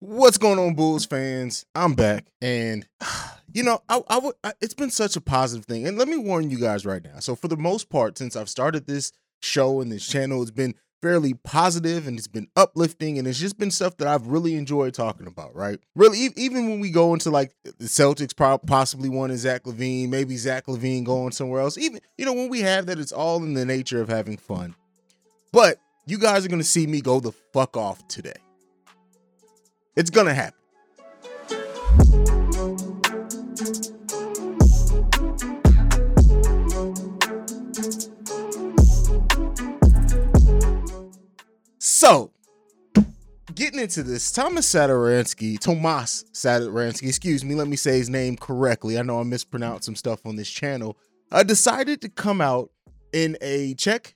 What's going on, Bulls fans? I'm back, and you know, I, I would. I, it's been such a positive thing, and let me warn you guys right now. So, for the most part, since I've started this show and this channel, it's been fairly positive and it's been uplifting, and it's just been stuff that I've really enjoyed talking about. Right? Really, even when we go into like the Celtics, possibly wanting Zach LaVine, maybe Zach LaVine going somewhere else. Even you know, when we have that, it's all in the nature of having fun. But you guys are gonna see me go the fuck off today. It's gonna happen. So, getting into this, Thomas Satoransky, Tomas Satoransky, excuse me, let me say his name correctly. I know I mispronounced some stuff on this channel. I decided to come out in a Czech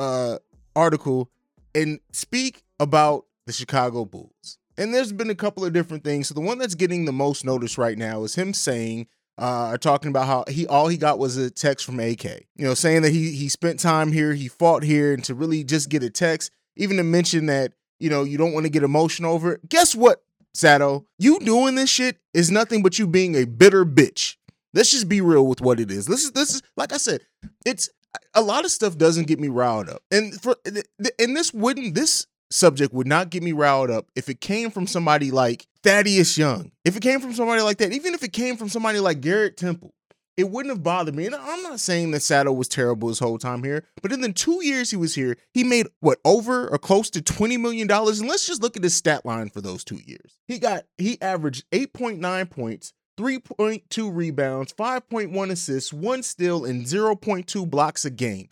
uh, article and speak about the Chicago Bulls. And there's been a couple of different things. So the one that's getting the most notice right now is him saying, uh, or talking about how he all he got was a text from AK. You know, saying that he he spent time here, he fought here, and to really just get a text, even to mention that you know you don't want to get emotional over it. Guess what, Sato? You doing this shit is nothing but you being a bitter bitch. Let's just be real with what it is. This is this is like I said, it's a lot of stuff doesn't get me riled up, and for and this wouldn't this subject would not get me riled up if it came from somebody like Thaddeus Young. If it came from somebody like that, even if it came from somebody like Garrett Temple, it wouldn't have bothered me. And I'm not saying that Saddle was terrible his whole time here, but in the two years he was here, he made what over or close to $20 million. And let's just look at his stat line for those two years. He got he averaged 8.9 points. 3.2 rebounds, 5.1 assists, one steal, and 0.2 blocks a game.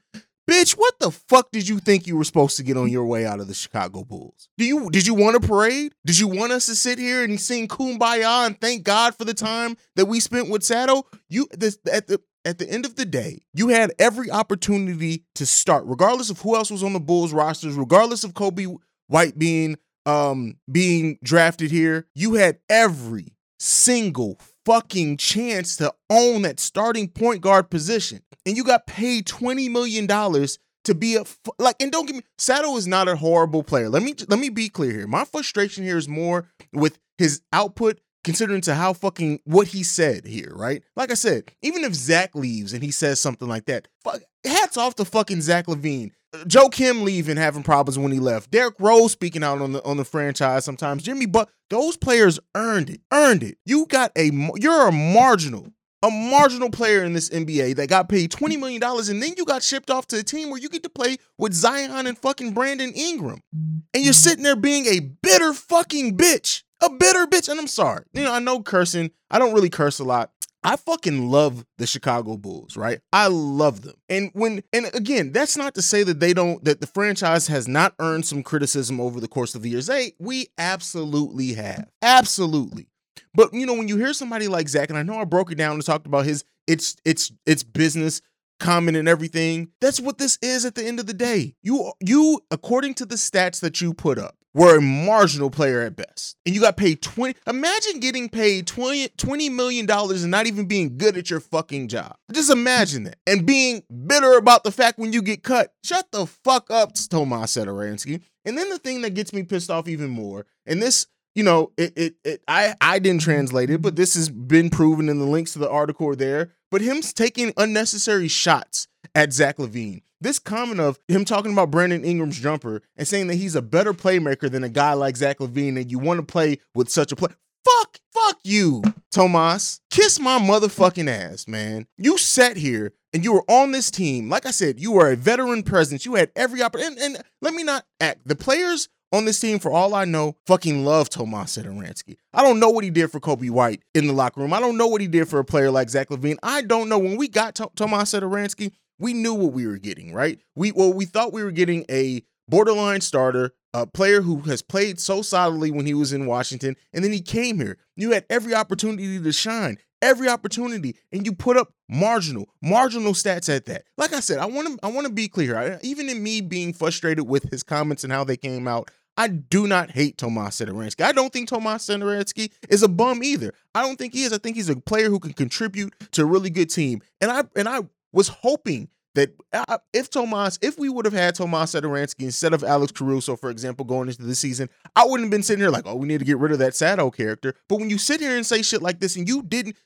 Bitch, what the fuck did you think you were supposed to get on your way out of the Chicago Bulls? Do you did you want a parade? Did you want us to sit here and sing kumbaya and thank God for the time that we spent with Saddle? You this at the at the end of the day, you had every opportunity to start, regardless of who else was on the Bulls rosters, regardless of Coby White being um being drafted here. You had every single fucking chance to own that starting point guard position. And you got paid $20 million to be a like and don't get me Saddle is not a horrible player. Let me let me be clear here. My frustration here is more with his output considering to how fucking what he said here, right? Like I said, even if Zach leaves and he says something like that, fuck, hats off to fucking Zach LaVine. Joakim leaving having problems when he left. Derrick Rose speaking out on the on the franchise sometimes. Jimmy but those players earned it. Earned it. You got a you're a marginal a marginal player in this NBA that got paid $20 million and then you got shipped off to a team where you get to play with Zion and fucking Brandon Ingram. And you're sitting there being a bitter fucking bitch. A bitter bitch. And I'm sorry. You know, I know cursing. I don't really curse a lot. I fucking love the Chicago Bulls, right? I love them. And when and again, that's not to say that they don't that the franchise has not earned some criticism over the course of the years. Hey, we absolutely have. Absolutely. But you know, when you hear somebody like Zach, and I know I broke it down and talked about his it's it's it's business comment and everything. That's what this is at the end of the day. You you according to the stats that you put up, were a marginal player at best. And you got paid 20 imagine getting paid 20 20 million dollars and not even being good at your fucking job. Just imagine that. And being bitter about the fact when you get cut. Shut the fuck up, Tomas Satoransky. And then the thing that gets me pissed off even more, and this you know, it, it, it, I, I didn't translate it, but this has been proven in the links to the article there. But him taking unnecessary shots at Zach LaVine. This comment of him talking about Brandon Ingram's jumper and saying that he's a better playmaker than a guy like Zach LaVine and you want to play with such a play. Fuck, fuck you, Tomas. Kiss my motherfucking ass, man. You sat here and you were on this team. Like I said, you were a veteran presence. You had every opportunity. And, and let me not act. The players on this team, for all I know, fucking love Tomas Satoransky. I don't know what he did for Coby White in the locker room. I don't know what he did for a player like Zach LaVine. I don't know. When we got to- Tomas Satoransky, we knew what we were getting, right? We well, we thought we were getting a borderline starter, a player who has played so solidly when he was in Washington, and then he came here. You had every opportunity to shine, every opportunity, and you put up marginal, marginal stats at that. Like I said, I want to, I want to be clear. I, even in me being frustrated with his comments and how they came out, I do not hate Tomas Satoransky. I don't think Tomas Satoransky is a bum either. I don't think he is. I think he's a player who can contribute to a really good team. And I and I was hoping that uh, if Tomas, if we would have had Tomas Satoransky instead of Alex Caruso, for example, going into the season, I wouldn't have been sitting here like, oh, we need to get rid of that Sato character. But when you sit here and say shit like this and you didn't,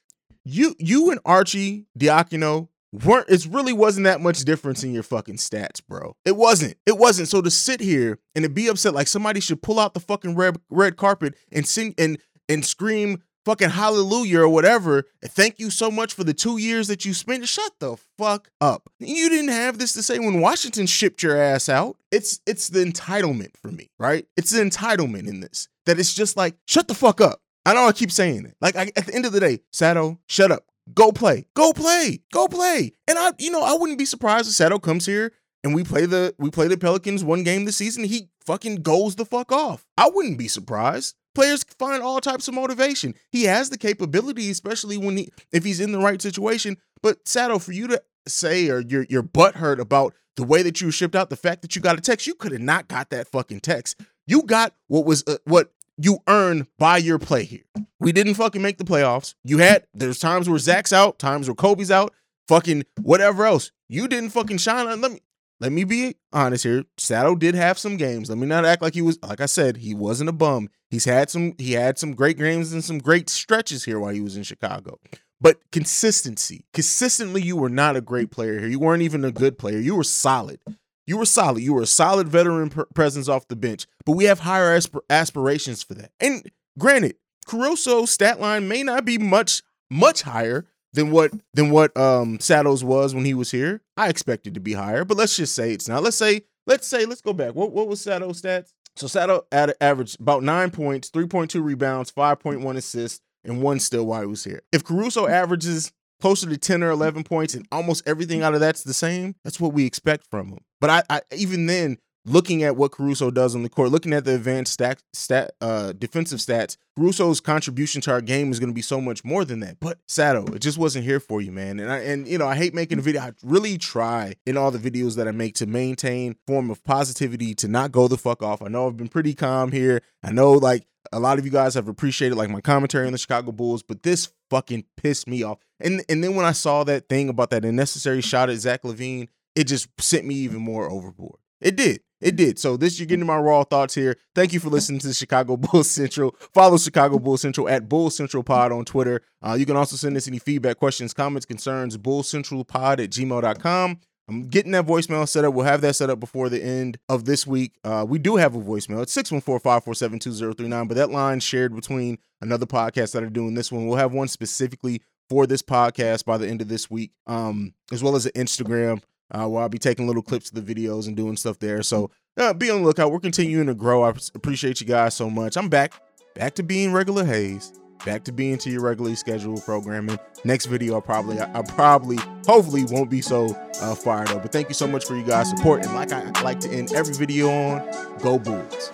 you you and Archie Diacono weren't it really wasn't that much difference in your fucking stats, bro. It wasn't. It wasn't. So to sit here and to be upset like somebody should pull out the fucking red red carpet and sing and and scream fucking hallelujah or whatever. Thank you so much for the two years that you spent. Shut the fuck up. You didn't have this to say when Washington shipped your ass out. It's it's the entitlement for me, right? It's the entitlement in this that it's just like shut the fuck up. I know I keep saying it. Like I, at the end of the day, Sato, shut up. Go play. Go play. Go play. And I, you know, I wouldn't be surprised if Sato comes here and we play the we play the Pelicans one game this season. He fucking goes the fuck off. I wouldn't be surprised. Players find all types of motivation. He has the capability, especially when he if he's in the right situation. But Sato, for you to say or your your butt hurt about the way that you shipped out, the fact that you got a text, you could have not got that fucking text. You got what was uh, what you earned by your play here. We didn't fucking make the playoffs. You had there's times where Zach's out, times where Coby's out, fucking whatever else. You didn't fucking shine on. Let me let me be honest here. Sato did have some games. Let me not act like he was like I said, he wasn't a bum. He's had some he had some great games and some great stretches here while he was in Chicago. But consistency. Consistently, you were not a great player here. You weren't even a good player. You were solid. You were solid. You were a solid veteran pr- presence off the bench, but we have higher asp- aspirations for that. And granted, Caruso's stat line may not be much much higher than what than what um Sato's was when he was here. I expected to be higher, but let's just say it's not. Let's say let's say let's go back. What what was Sato's stats? So Sato at average about nine points, three point two rebounds, five point one assists, and one still while he was here. If Caruso averages closer to 10 or 11 points and almost everything out of that's the same, that's what we expect from him. But I, I even then, looking at what Caruso does on the court, looking at the advanced stat, stat uh, defensive stats, Caruso's contribution to our game is going to be so much more than that. But Sato, it just wasn't here for you, man. And I and you know I hate making a video. I really try in all the videos that I make to maintain form of positivity, to not go the fuck off. I know I've been pretty calm here. I know like a lot of you guys have appreciated like my commentary on the Chicago Bulls, but this fucking pissed me off. And and then when I saw that thing about that unnecessary shot at Zach LaVine, it just sent me even more overboard. It did. It did. So this you're getting my raw thoughts here. Thank you for listening to Chicago Bulls Central. Follow Chicago Bulls Central at Bull Central Pod on Twitter. Uh, you can also send us any feedback, questions, comments, concerns, bullcentralpod at gmail.com. I'm getting that voicemail set up. We'll have that set up before the end of this week. Uh, we do have a voicemail. It's 614-547-2039, but that line shared between another podcast that are doing this one. We'll have one specifically for this podcast by the end of this week, um, as well as an Instagram uh, where I'll be taking little clips of the videos and doing stuff there. So uh, be on the lookout. We're continuing to grow. I appreciate you guys so much. I'm back, back to being regular Haize back to being to your regularly scheduled programming. Next video, I probably, I, probably, hopefully, won't be so uh, fired up. But thank you so much for you guys' support. And like I, I like to end every video on, go Bulls.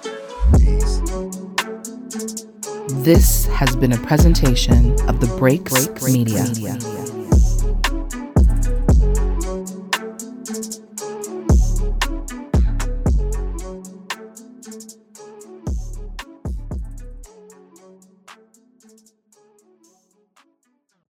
Peace. This has been a presentation of the Break, Breaks Media. Media.